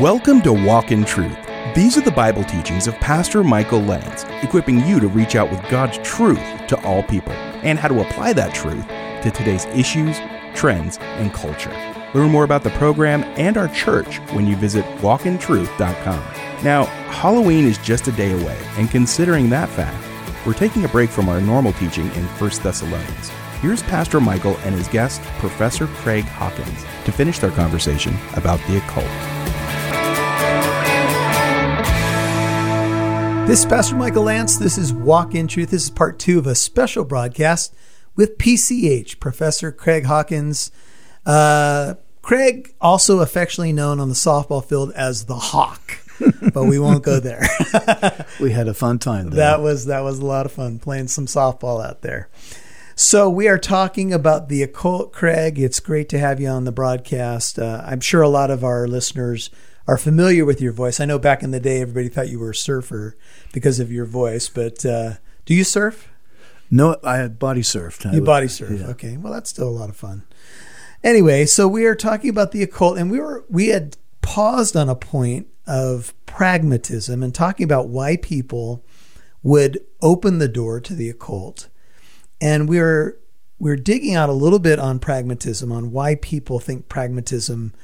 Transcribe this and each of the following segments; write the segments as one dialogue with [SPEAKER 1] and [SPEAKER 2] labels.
[SPEAKER 1] Welcome to Walk in Truth. These are the Bible teachings of Pastor Michael Lance, equipping you to reach out with God's truth to all people and how to apply that truth to today's issues, trends, and culture. Learn more about the program and our church when you visit walkintruth.com. Now, Halloween is just a day away, and considering that fact, we're taking a break from our normal teaching in 1 Thessalonians. Here's Pastor Michael and his guest, Professor Craig Hawkins, to finish their conversation about the occult.
[SPEAKER 2] This is Pastor Michael Lance. This is Walk in Truth. This is part two of a special broadcast with PCH, Professor Craig Hawkins. Uh, Craig, also affectionately known on the softball field as the Hawk, but we won't go there.
[SPEAKER 3] we had a fun time. There.
[SPEAKER 2] That was that was a lot of fun playing some softball out there. So we are talking about the occult, Craig. It's great to have you on the broadcast. Uh, I'm sure a lot of our listeners are familiar with your voice. I know back in the day, everybody thought you were a surfer because of your voice, but uh, do you surf?
[SPEAKER 3] No, I body surfed.
[SPEAKER 2] You body surf. Yeah. Okay. Well, that's still a lot of fun. Anyway, so we are talking about the occult, and we were we had paused on a point of pragmatism and talking about why people would open the door to the occult, and we we're we're digging out a little bit on pragmatism, on why people think pragmatism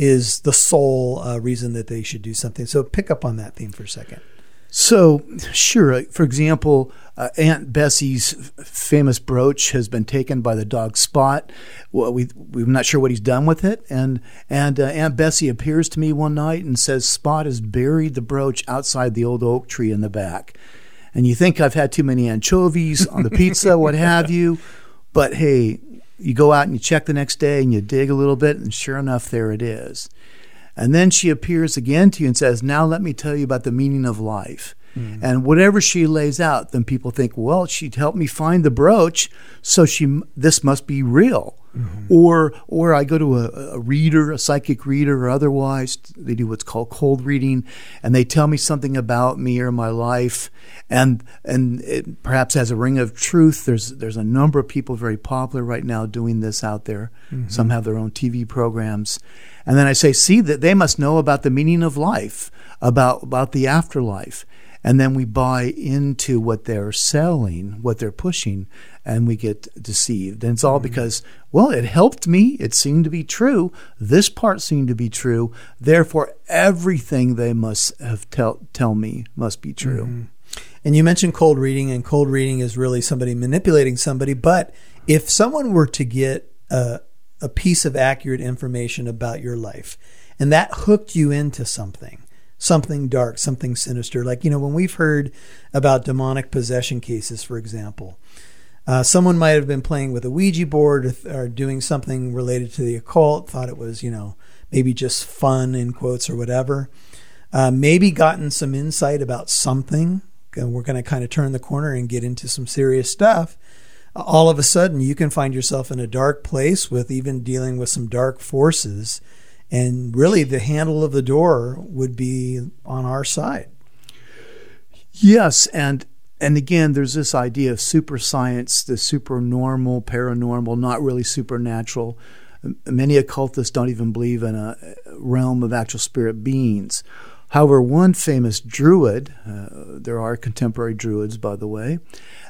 [SPEAKER 2] is the sole uh, reason that they should do something. So pick up on that theme for a second.
[SPEAKER 3] So, sure. For example, uh, Aunt Bessie's famous brooch has been taken by the dog Spot. Well, we we're not sure what he's done with it, and and uh, Aunt Bessie appears to me one night and says Spot has buried the brooch outside the old oak tree in the back. And you think I've had too many anchovies on the pizza, what have you? But hey, you go out and you check the next day and you dig a little bit, and sure enough, there it is. And then she appears again to you and says, Now let me tell you about the meaning of life. Mm. And whatever she lays out, then people think, well, she helped me find the brooch, so she this must be real. Mm-hmm. Or or I go to a, a, reader, a psychic reader, or otherwise. They do what's called cold reading, and they tell me something about me or my life, and and it perhaps has a ring of truth. There's there's a number of people very popular right now doing this out there. Mm-hmm. Some have their own TV programs, and then I say, see that they must know about the meaning of life, about about the afterlife and then we buy into what they're selling, what they're pushing, and we get deceived. And it's all mm-hmm. because, well, it helped me. It seemed to be true. This part seemed to be true. Therefore, everything they must have tell tell me must be true. Mm-hmm.
[SPEAKER 2] And you mentioned cold reading, and cold reading is really somebody manipulating somebody. But if someone were to get a, a piece of accurate information about your life, and that hooked you into something, something dark, something sinister. Like, you know, when we've heard about demonic possession cases, for example, uh, someone might have been playing with a Ouija board or, or, doing something related to the occult, thought it was, you know, maybe just fun in quotes or whatever. Uh, maybe gotten some insight about something. And we're going to kind of turn the corner and get into some serious stuff. all of a sudden, you can find yourself in a dark place with even dealing with some dark forces and really the handle of the door would be on our side.
[SPEAKER 3] Yes, and and again, there's this idea of super science, the supernormal, paranormal, not really supernatural. Many occultists don't even believe in a realm of actual spirit beings. However, one famous druid, uh, there are contemporary druids, by the way,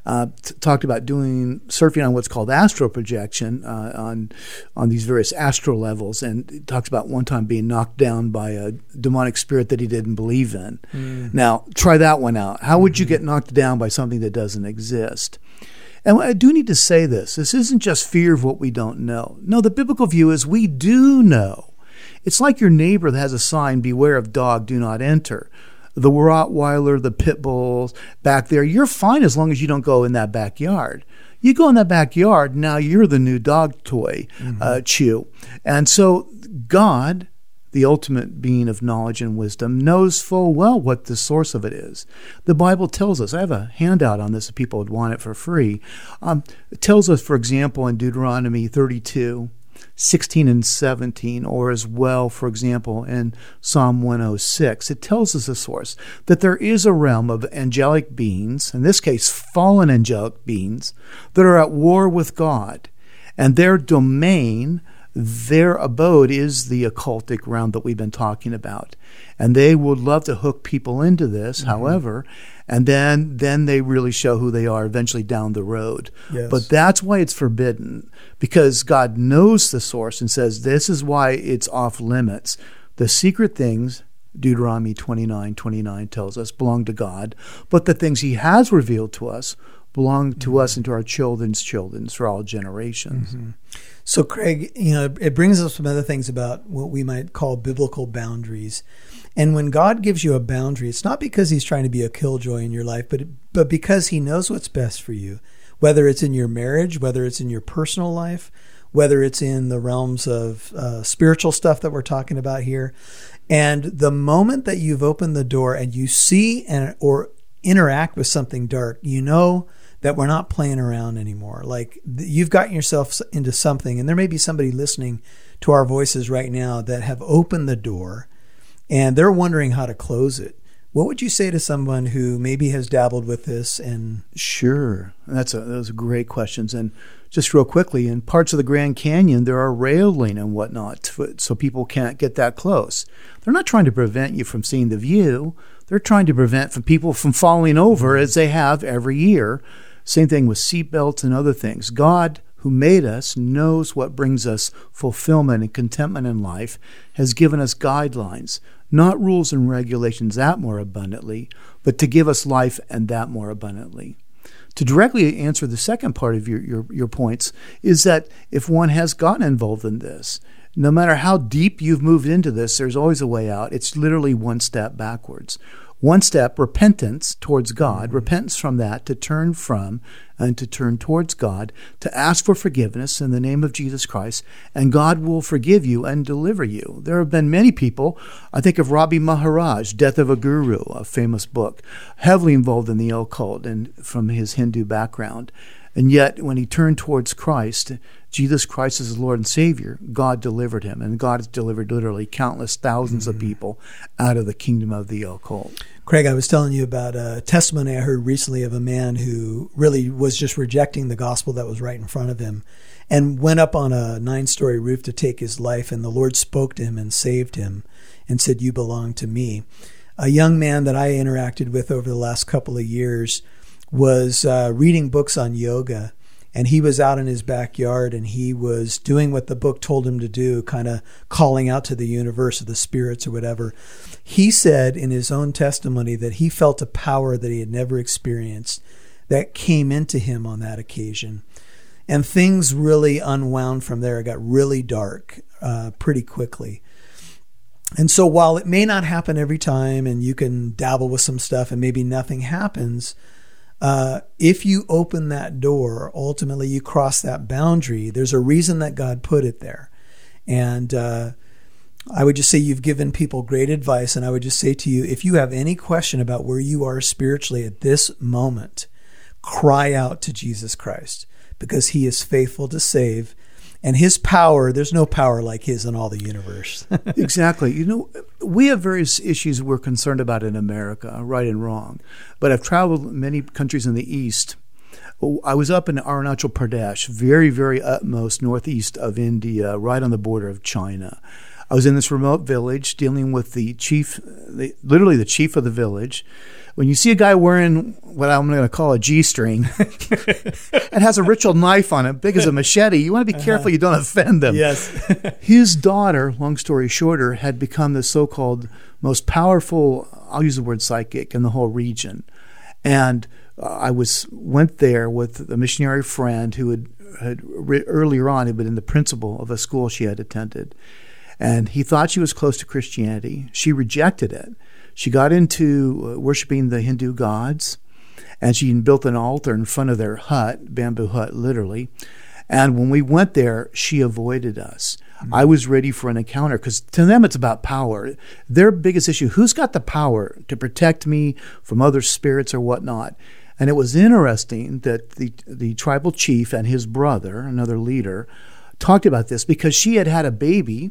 [SPEAKER 3] uh, t- talked about doing surfing on what's called astral projection uh, on on these various astral levels, and talks about one time being knocked down by a demonic spirit that he didn't believe in. Mm. Now, try that one out. How would mm-hmm. you get knocked down by something that doesn't exist? And I do need to say this this isn't just fear of what we don't know. No, the biblical view is we do know. It's like your neighbor that has a sign, Beware of dog, do not enter. The Rottweiler, the pit bulls back there, you're fine as long as you don't go in that backyard. You go in that backyard, now you're the new dog toy, mm-hmm. uh, chew. And so God, the ultimate being of knowledge and wisdom, knows full well what the source of it is. The Bible tells us, I have a handout on this if people would want it for free. Um, it tells us, for example, in Deuteronomy 32, 16 and 17, or as well, for example, in Psalm 106, it tells us the source that there is a realm of angelic beings, in this case, fallen angelic beings, that are at war with God, and their domain their abode is the occultic realm that we've been talking about. And they would love to hook people into this, mm-hmm. however, and then then they really show who they are eventually down the road.
[SPEAKER 2] Yes.
[SPEAKER 3] But that's why it's forbidden because God knows the source and says this is why it's off limits. The secret things Deuteronomy 29 29 tells us belong to God, but the things He has revealed to us belong to mm-hmm. us and to our children's children for all generations.
[SPEAKER 2] Mm-hmm. So, Craig, you know, it brings us some other things about what we might call biblical boundaries. And when God gives you a boundary, it's not because He's trying to be a killjoy in your life, but but because He knows what's best for you, whether it's in your marriage, whether it's in your personal life, whether it's in the realms of uh, spiritual stuff that we're talking about here. And the moment that you've opened the door and you see and or interact with something dark, you know that we're not playing around anymore. Like you've gotten yourself into something, and there may be somebody listening to our voices right now that have opened the door and they're wondering how to close it. What would you say to someone who maybe has dabbled with this and
[SPEAKER 3] Sure. That's a those are great questions. And just real quickly, in parts of the Grand Canyon there are railing and whatnot so people can't get that close. They're not trying to prevent you from seeing the view. They're trying to prevent from people from falling over as they have every year same thing with seatbelts and other things. God, who made us, knows what brings us fulfillment and contentment in life, has given us guidelines, not rules and regulations that more abundantly, but to give us life and that more abundantly. To directly answer the second part of your, your, your points is that if one has gotten involved in this, no matter how deep you've moved into this, there's always a way out. It's literally one step backwards. One step, repentance towards God, mm-hmm. repentance from that to turn from and to turn towards God, to ask for forgiveness in the name of Jesus Christ, and God will forgive you and deliver you. There have been many people, I think of Ravi Maharaj, Death of a Guru, a famous book, heavily involved in the occult and from his Hindu background. And yet, when he turned towards Christ, Jesus Christ as Lord and Savior, God delivered him. And God has delivered literally countless 1000s mm-hmm. of people out of the kingdom of the occult.
[SPEAKER 2] Craig, I was telling you about a testimony I heard recently of a man who really was just rejecting the gospel that was right in front of him and went up on a nine story roof to take his life. And the Lord spoke to him and saved him and said, You belong to me. A young man that I interacted with over the last couple of years was uh, reading books on yoga and he was out in his backyard and he was doing what the book told him to do, kind of calling out to the universe or the spirits or whatever. He said in his own testimony that he felt a power that he had never experienced that came into him on that occasion. And things really unwound from there. It got really dark uh, pretty quickly. And so while it may not happen every time and you can dabble with some stuff and maybe nothing happens, uh, if you open that door, ultimately you cross that boundary. There's a reason that God put it there. And uh, I would just say you've given people great advice. And I would just say to you if you have any question about where you are spiritually at this moment, cry out to Jesus Christ because he is faithful to save and his power there's no power like his in all the universe.
[SPEAKER 3] Exactly. You know we have various issues we're concerned about in america right and wrong. But i've traveled many countries in the east. I was up in Arunachal Pradesh, very, very utmost northeast of India, right on the border of China. I was in this remote village dealing with the chief, the, literally the chief of the village, when you see a guy wearing what I'm going to call a G string and has a ritual knife on it, big as a machete, you want to be uh-huh. careful you don't offend them.
[SPEAKER 2] Yes.
[SPEAKER 3] His daughter, long story shorter, had become the so called most powerful, I'll use the word psychic, in the whole region. And uh, I was went there with a missionary friend who had, had earlier on had been the principal of a school she had attended. And he thought she was close to Christianity. She rejected it she got into uh, worshiping the Hindu gods, and she built an altar in front of their hut, bamboo hut, literally. And when we went there, she avoided us. Mm-hmm. I was ready for an encounter because to them it's about power. Their biggest issue who's got the power to protect me from other spirits or whatnot? And it was interesting that the, the tribal chief and his brother, another leader, talked about this because she had had a baby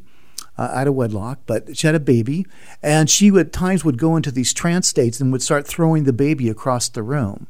[SPEAKER 3] uh, out of wedlock, but she had a baby, and she at times would go into these trance states and would start throwing the baby across the room,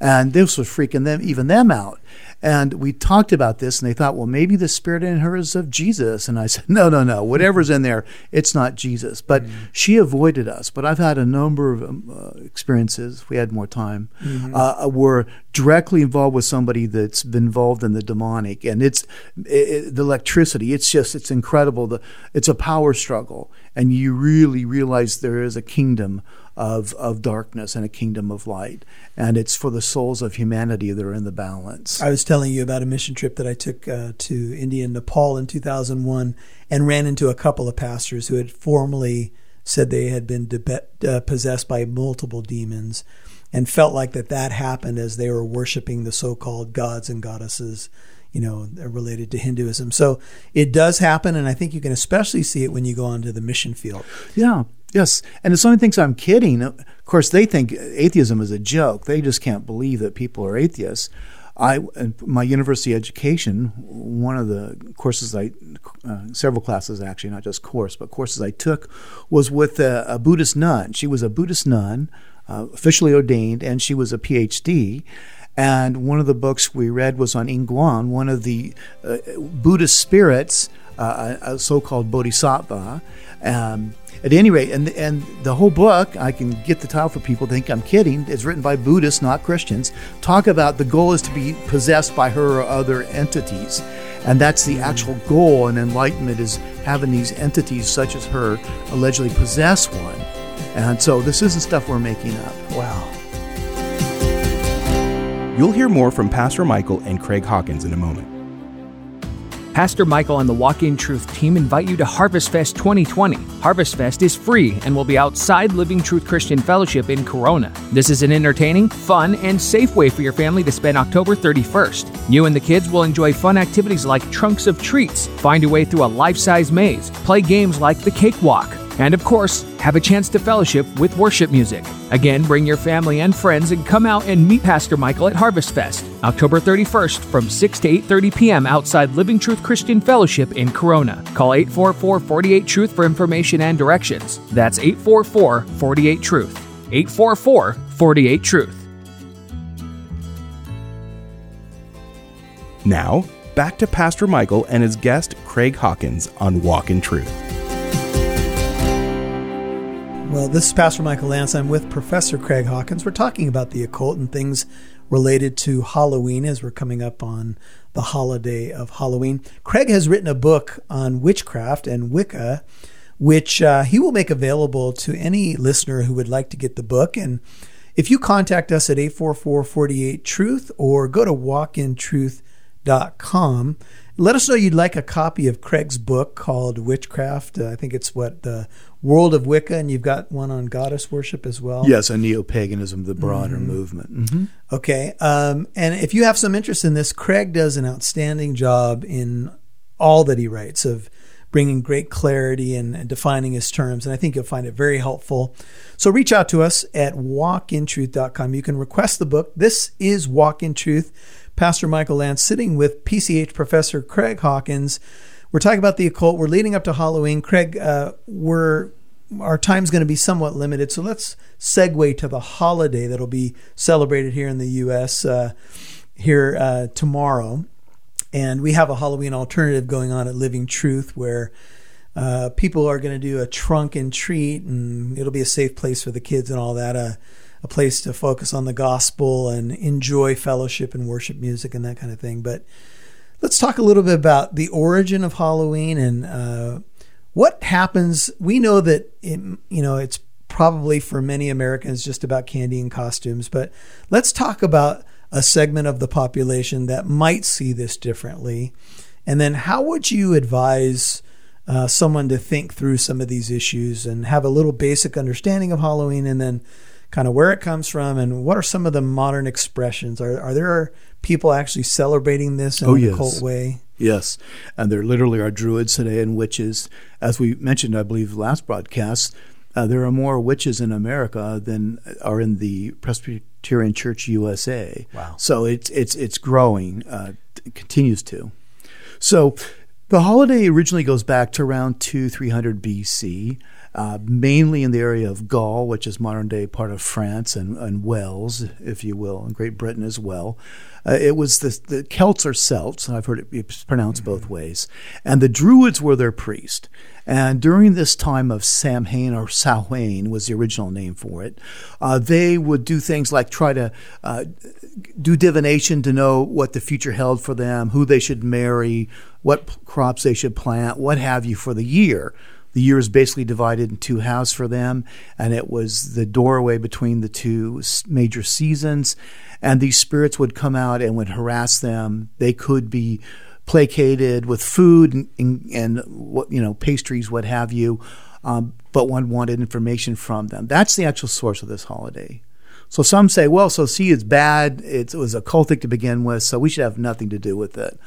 [SPEAKER 3] and this was freaking them even them out. And we talked about this, and they thought, well, maybe the spirit in her is of Jesus. And I said, no, no, no. Whatever's in there, it's not Jesus. But mm-hmm. she avoided us. But I've had a number of um, uh, experiences, if we had more time, mm-hmm. uh, were directly involved with somebody that's been involved in the demonic. And it's it, the electricity. It's just, it's incredible. The, it's a power struggle. And you really realize there is a kingdom of, of darkness and a kingdom of light. And it's for the souls of humanity that are in the balance.
[SPEAKER 2] I was telling you about a mission trip that I took uh, to India and Nepal in 2001 and ran into a couple of pastors who had formally said they had been de- uh, possessed by multiple demons and felt like that that happened as they were worshiping the so-called gods and goddesses you know related to hinduism. So it does happen and i think you can especially see it when you go onto the mission field.
[SPEAKER 3] Yeah. Yes, and if someone thinks I'm kidding, of course they think atheism is a joke. They just can't believe that people are atheists. I, my university education, one of the courses I, uh, several classes actually, not just course, but courses I took, was with a, a Buddhist nun. She was a Buddhist nun, uh, officially ordained, and she was a PhD. And one of the books we read was on Ingguang, one of the uh, Buddhist spirits, uh, a so-called bodhisattva. Um, at any rate, and and the whole book, I can get the title for people think I'm kidding. It's written by Buddhists, not Christians. Talk about the goal is to be possessed by her or other entities, and that's the actual goal. And enlightenment is having these entities such as her allegedly possess one. And so this isn't stuff we're making up.
[SPEAKER 2] Wow.
[SPEAKER 1] You'll hear more from Pastor Michael and Craig Hawkins in a moment.
[SPEAKER 4] Pastor Michael and the Walk in Truth team invite you to Harvest Fest 2020. Harvest Fest is free and will be outside Living Truth Christian Fellowship in Corona. This is an entertaining, fun, and safe way for your family to spend October 31st. You and the kids will enjoy fun activities like trunks of treats, find your way through a life size maze, play games like the cakewalk, and of course, have a chance to fellowship with worship music. Again, bring your family and friends and come out and meet Pastor Michael at Harvest Fest, October 31st from 6 to 8:30 p.m. outside Living Truth Christian Fellowship in Corona. Call 844-48 Truth for information and directions. That's 844-48 Truth. 844-48 Truth.
[SPEAKER 1] Now, back to Pastor Michael and his guest Craig Hawkins on Walk in Truth.
[SPEAKER 2] Well, this is Pastor Michael Lance. I'm with Professor Craig Hawkins. We're talking about the occult and things related to Halloween as we're coming up on the holiday of Halloween. Craig has written a book on witchcraft and Wicca, which uh, he will make available to any listener who would like to get the book. And if you contact us at 844 48 Truth or go to walkintruth.com, let us know you'd like a copy of Craig's book called Witchcraft. Uh, I think it's what the World of Wicca, and you've got one on goddess worship as well.
[SPEAKER 3] Yes, a neo paganism, the broader mm-hmm. movement.
[SPEAKER 2] Mm-hmm. Okay, um, and if you have some interest in this, Craig does an outstanding job in all that he writes of bringing great clarity and, and defining his terms, and I think you'll find it very helpful. So reach out to us at walkintruth.com. You can request the book. This is Walk in Truth. Pastor Michael Lance sitting with PCH Professor Craig Hawkins. We're talking about the occult. We're leading up to Halloween. Craig, uh, we're our time's going to be somewhat limited, so let's segue to the holiday that'll be celebrated here in the U.S. Uh, here uh, tomorrow, and we have a Halloween alternative going on at Living Truth where. Uh, people are going to do a trunk and treat, and it'll be a safe place for the kids and all that. Uh, a place to focus on the gospel and enjoy fellowship and worship music and that kind of thing. But let's talk a little bit about the origin of Halloween and uh, what happens. We know that it, you know it's probably for many Americans just about candy and costumes, but let's talk about a segment of the population that might see this differently. And then, how would you advise uh, someone to think through some of these issues and have a little basic understanding of Halloween, and then kind of where it comes from and what are some of the modern expressions? Are, are there people actually celebrating this in
[SPEAKER 3] oh,
[SPEAKER 2] a
[SPEAKER 3] yes.
[SPEAKER 2] cult way?
[SPEAKER 3] Yes, and there literally are druids today and witches. As we mentioned, I believe, last broadcast, uh, there are more witches in America than are in the Presbyterian Church USA.
[SPEAKER 2] Wow!
[SPEAKER 3] So it's it's it's growing, uh, it continues to. So The holiday originally goes back to around 2 300 BC, uh, mainly in the area of Gaul, which is modern day part of France, and, and Wales, if you will, and Great Britain as well. Uh, it was the, the Celts or Celts, I've heard it pronounced mm-hmm. both ways, and the Druids were their priest. And during this time of Samhain or Samhain was the original name for it, uh, they would do things like try to uh, do divination to know what the future held for them, who they should marry, what crops they should plant, what have you for the year. The year is basically divided in two halves for them, and it was the doorway between the two major seasons. And these spirits would come out and would harass them. They could be placated with food and, what you know pastries, what have you. Um, but one wanted information from them. That's the actual source of this holiday. So some say, well, so see, it's bad. It was occultic to begin with, so we should have nothing to do with it.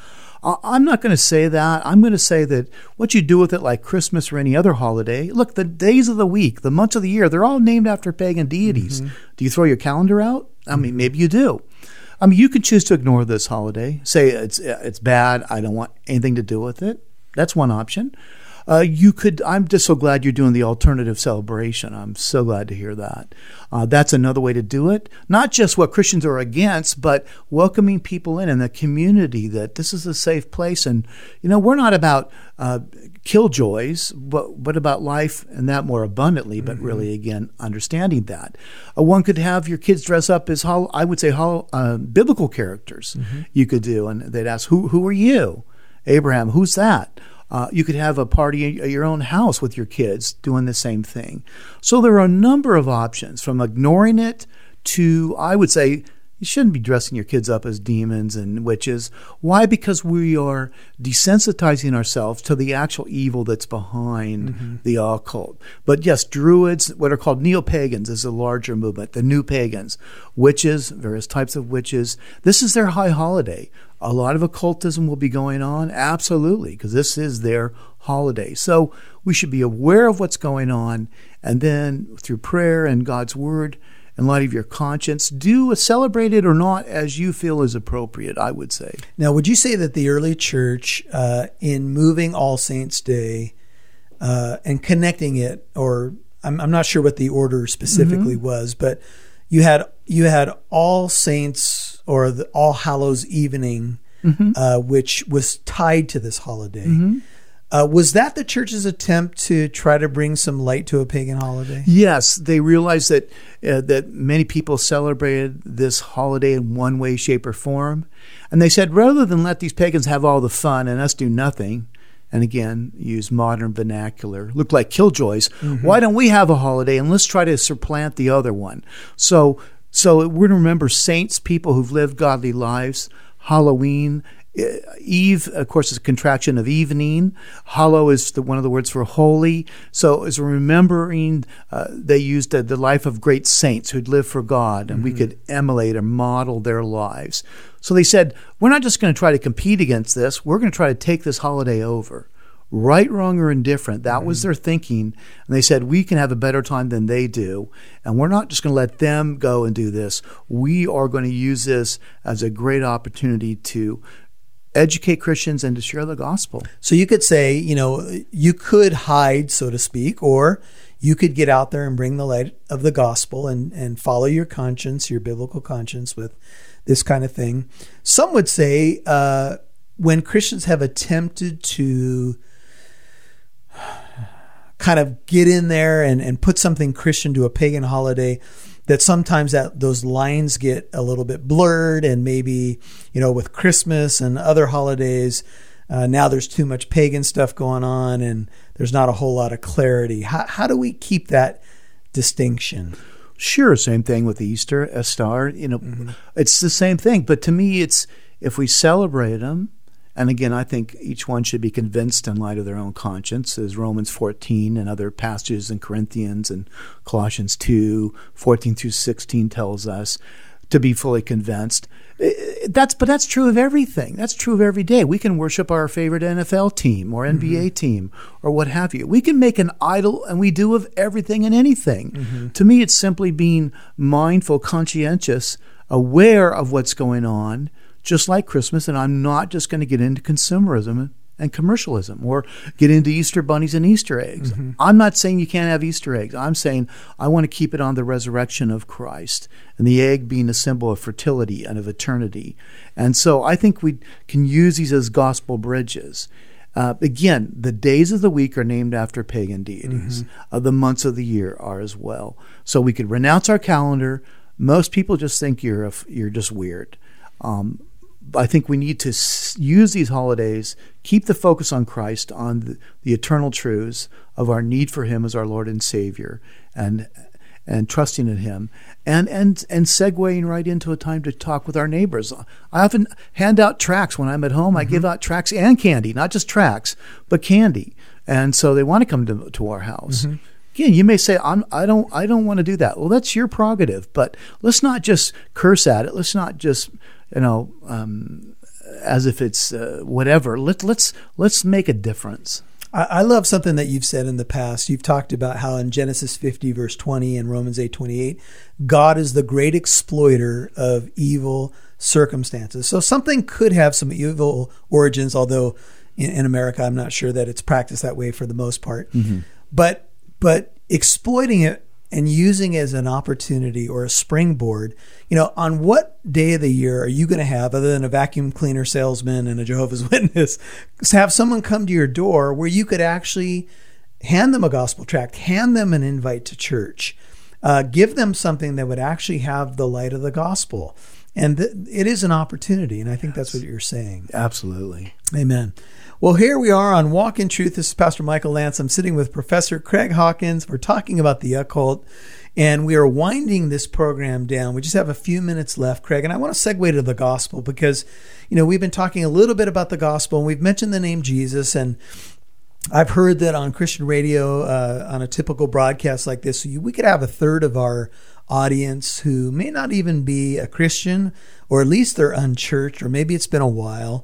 [SPEAKER 3] I'm not going to say that. I'm going to say that what you do with it, like Christmas or any other holiday, look, the days of the week, the months of the year, they're all named after pagan deities. Mm-hmm. Do you throw your calendar out? I mean, maybe you do. I mean, you could choose to ignore this holiday, say it's it's bad. I don't want anything to do with it. That's one option. Uh, you could. I'm just so glad you're doing the alternative celebration. I'm so glad to hear that. Uh, that's another way to do it. Not just what Christians are against, but welcoming people in and the community that this is a safe place. And you know, we're not about uh, killjoys, but but about life and that more abundantly. But mm-hmm. really, again, understanding that uh, one could have your kids dress up as how I would say how uh, biblical characters. Mm-hmm. You could do, and they'd ask, "Who who are you?" Abraham, who's that? Uh, you could have a party at your own house with your kids doing the same thing. So there are a number of options from ignoring it to, I would say, you shouldn't be dressing your kids up as demons and witches. Why? Because we are desensitizing ourselves to the actual evil that's behind mm-hmm. the occult. But yes, Druids, what are called neo pagans, is a larger movement, the new pagans, witches, various types of witches. This is their high holiday. A lot of occultism will be going on, absolutely, because this is their holiday. So we should be aware of what's going on, and then through prayer and God's word, in light of your conscience, do celebrate it or not as you feel is appropriate, I would say.
[SPEAKER 2] Now, would you say that the early church, uh, in moving All Saints' Day uh, and connecting it, or I'm, I'm, not sure what the order specifically mm-hmm. was, but you had you had All Saints or the All Hallows Evening, mm-hmm. uh, which was tied to this holiday. Mm-hmm. Uh, was that the church's attempt to try to bring some light to a pagan holiday?
[SPEAKER 3] Yes, they realized that uh, that many people celebrated this holiday in one way, shape, or form, and they said rather than let these pagans have all the fun and us do nothing, and again use modern vernacular, look like killjoys. Mm-hmm. Why don't we have a holiday and let's try to supplant the other one? So so we're going to remember saints, people who've lived godly lives. Halloween, Eve, of course, is a contraction of evening. Hollow is the, one of the words for holy. So as remembering, uh, they used uh, the life of great saints who'd lived for God, and mm-hmm. we could emulate or model their lives. So they said, we're not just going to try to compete against this. We're going to try to take this holiday over right, wrong, or indifferent. That mm-hmm. was their thinking. And they said, we can have a better time than they do. And we're not just going to let them go and do this. We are going to use this as a great opportunity to educate Christians and to share the gospel.
[SPEAKER 2] So you could say, you know, you could hide, so to speak, or you could get out there and bring the light of the gospel and, and follow your conscience, your biblical conscience with this kind of thing. Some would say, uh, when Christians have attempted to kind of get in there and, and put something Christian to a pagan holiday, that sometimes that those lines get a little bit blurred and maybe you know with Christmas and other holidays uh, now there's too much pagan stuff going on and there's not a whole lot of clarity. How, how do we keep that distinction?
[SPEAKER 3] Sure, same thing with Easter, Ishtar. You know, mm-hmm. it's the same thing. But to me, it's if we celebrate them, and again, I think each one should be convinced in light of their own conscience, as Romans 14 and other passages in Corinthians and Colossians 2, 14 through 16 tells us to be fully convinced. That's but that's true of everything. That's true of every day. We can worship our favorite NFL team or NBA mm-hmm. team or what have you. We can make an idol, and we do of everything and anything. Mm-hmm. To me, it's simply being mindful, conscientious, aware of what's going on just like Christmas, and I'm not just going to get into consumerism and commercialism or get into Easter bunnies and Easter eggs. I'm not saying you can't have Easter eggs. I'm saying I want to keep it on the resurrection of Christ and the egg being a symbol of fertility and of eternity. And so I think we can use these as gospel bridges. Uh, again, the days of the week are named after pagan deities. Uh, the months of the year are as well. So we could renounce our calendar. Most people just think you're a you're just weird. Um, I think we need to use these holidays, keep the focus on Christ, on the, the eternal truths of our need for Him as our Lord and Savior, and and trusting in Him, and and and segueing right into a time to talk with our neighbors. I often hand out tracts when I'm at home. I give mm-hmm. out tracts and candy, not just tracts, but candy, and so they want to come to to our house. Mm-hmm. Again, you may say, I'm, I don't, I don't want to do that. Well, that's your prerogative, but let's not just curse at it. Let's not just, you know, um, as if it's uh, whatever. Let, let's, let's make a difference.
[SPEAKER 2] I, I love something that you've said in the past. You've talked about how in Genesis 50, verse 20, and Romans 8, 28, God is the great exploiter of evil circumstances. So something could have some evil origins, although in, in America, I'm not sure that it's practiced that way for the most part. But but exploiting it and using it as an opportunity or a springboard, you know, on what day of the year are you going to have, other than a vacuum cleaner salesman and a Jehovah's Witness, have someone come to your door where you could actually hand them a gospel tract, hand them an invite to church, uh, give them something that would actually have the light of the gospel. And th- it is an opportunity. And I think that's what you're saying.
[SPEAKER 3] Absolutely.
[SPEAKER 2] Amen. Well, here we are on Walk in Truth. This is Pastor Michael Lance. I'm sitting with Professor Craig Hawkins. We're talking about the occult, and we are winding this program down. We just have a few minutes left, Craig, and I want to segue to the gospel because, you know, we've been talking a little bit about the gospel, and we've mentioned the name Jesus, and I've heard that on Christian radio, uh, on a typical broadcast like this, we could have a third of our audience who may not even be a Christian, or at least they're unchurched, or maybe it's been a while.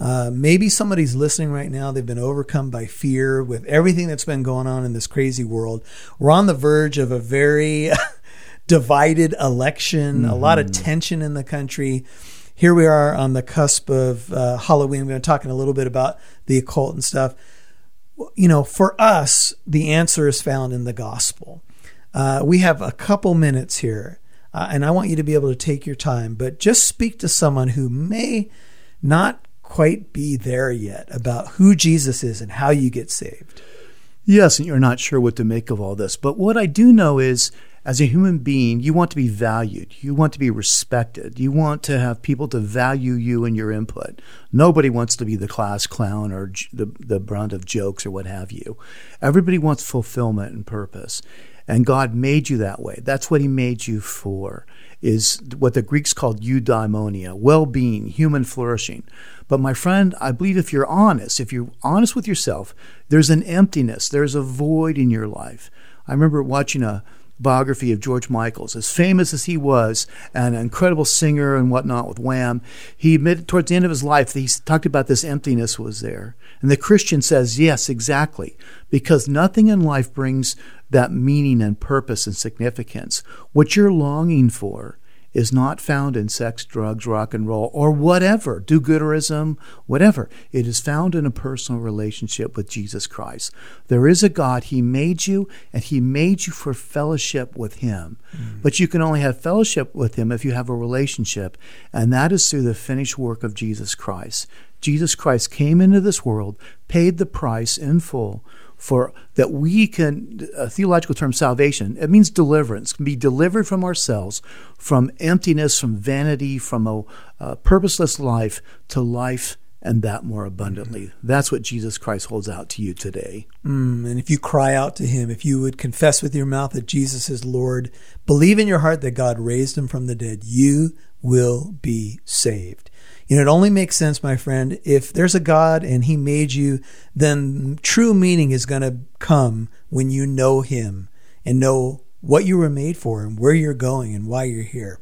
[SPEAKER 2] Uh, maybe somebody's listening right now. They've been overcome by fear with everything that's been going on in this crazy world. We're on the verge of a very divided election, a lot of tension in the country. Here we are on the cusp of uh, Halloween. We've been talking a little bit about the occult and stuff. You know, for us, the answer is found in the gospel. Uh, we have a couple minutes here, uh, and I want you to be able to take your time, but just speak to someone who may not quite be there yet about who Jesus is and how you get saved.
[SPEAKER 3] Yes, and you're not sure what to make of all this. But what I do know is, as a human being, you want to be valued. You want to be respected. You want to have people to value you and your input. Nobody wants to be the class clown or the, the brunt of jokes or what have you. Everybody wants fulfillment and purpose. And God made you that way. That's what He made you for, is what the Greeks called eudaimonia, well being, human flourishing. But my friend, I believe if you're honest, if you're honest with yourself, there's an emptiness, there's a void in your life. I remember watching a biography of George Michaels, as famous as he was, an incredible singer and whatnot with Wham. He admitted towards the end of his life that he talked about this emptiness was there. And the Christian says, yes, exactly, because nothing in life brings that meaning and purpose and significance. What you're longing for is not found in sex, drugs, rock and roll, or whatever, do gooderism, whatever. It is found in a personal relationship with Jesus Christ. There is a God. He made you, and He made you for fellowship with Him. Mm. But you can only have fellowship with Him if you have a relationship, and that is through the finished work of Jesus Christ. Jesus Christ came into this world, paid the price in full for that we can a theological term salvation. It means deliverance. Can be delivered from ourselves from emptiness from vanity from a, a purposeless life to life and that more abundantly. That's what jesus christ holds out to you today.
[SPEAKER 2] Mm, and if you cry out to him, if you would confess with your mouth that Jesus is Lord, believe in your heart that God raised him from the dead, you will be saved. You know, it only makes sense, my friend, if there's a God and he made you, then true meaning is going to come when you know him and know what you were made for and where you're going and why you're here.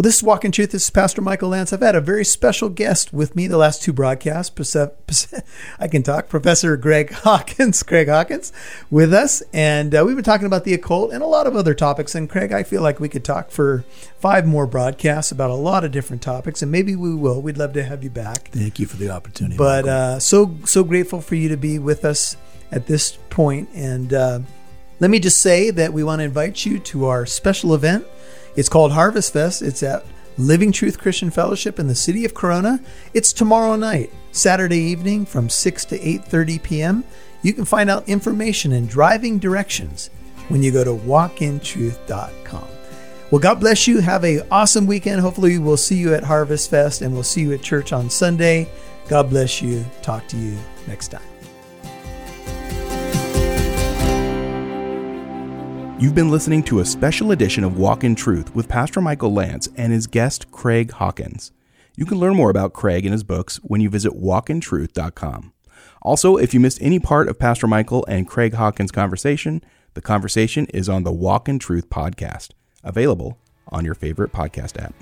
[SPEAKER 2] Well, this is Walk in Truth. This is Pastor Michael Lance. I've had a very special guest with me the last two broadcasts. I can talk. Professor Greg Hawkins, Greg Hawkins, with us, and uh, we've been talking about the occult and a lot of other topics. And Craig, I feel like we could talk for five more broadcasts about a lot of different topics, and maybe we will. We'd love to have you back.
[SPEAKER 3] Thank you for the opportunity.
[SPEAKER 2] But uh, so so grateful for you to be with us at this point. And uh, let me just say that we want to invite you to our special event it's called Harvest Fest. It's at Living Truth Christian Fellowship in the city of Corona. It's tomorrow night, Saturday evening from 6 to 8:30 p.m. You can find out information and driving directions when you go to walkintruth.com. Well, God bless you. Have a awesome weekend. Hopefully, we'll see you at Harvest Fest and we'll see you at church on Sunday. God bless you. Talk to you next time.
[SPEAKER 1] You've been listening to a special edition of Walk in Truth with Pastor Michael Lance and his guest, Craig Hawkins. You can learn more about Craig and his books when you visit walkintruth.com. Also, if you missed any part of Pastor Michael and Craig Hawkins' conversation, the conversation is on the Walk in Truth podcast, available on your favorite podcast app.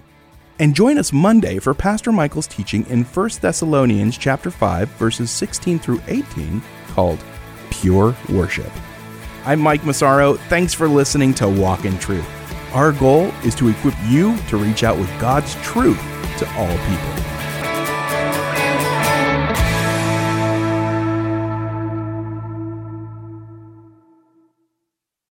[SPEAKER 1] And join us Monday for Pastor Michael's teaching in 1 Thessalonians chapter 5 verses 16 through 18 called Pure Worship. I'm Mike Massaro. Thanks for listening to Walk in Truth. Our goal is to equip you to reach out with God's truth to all people.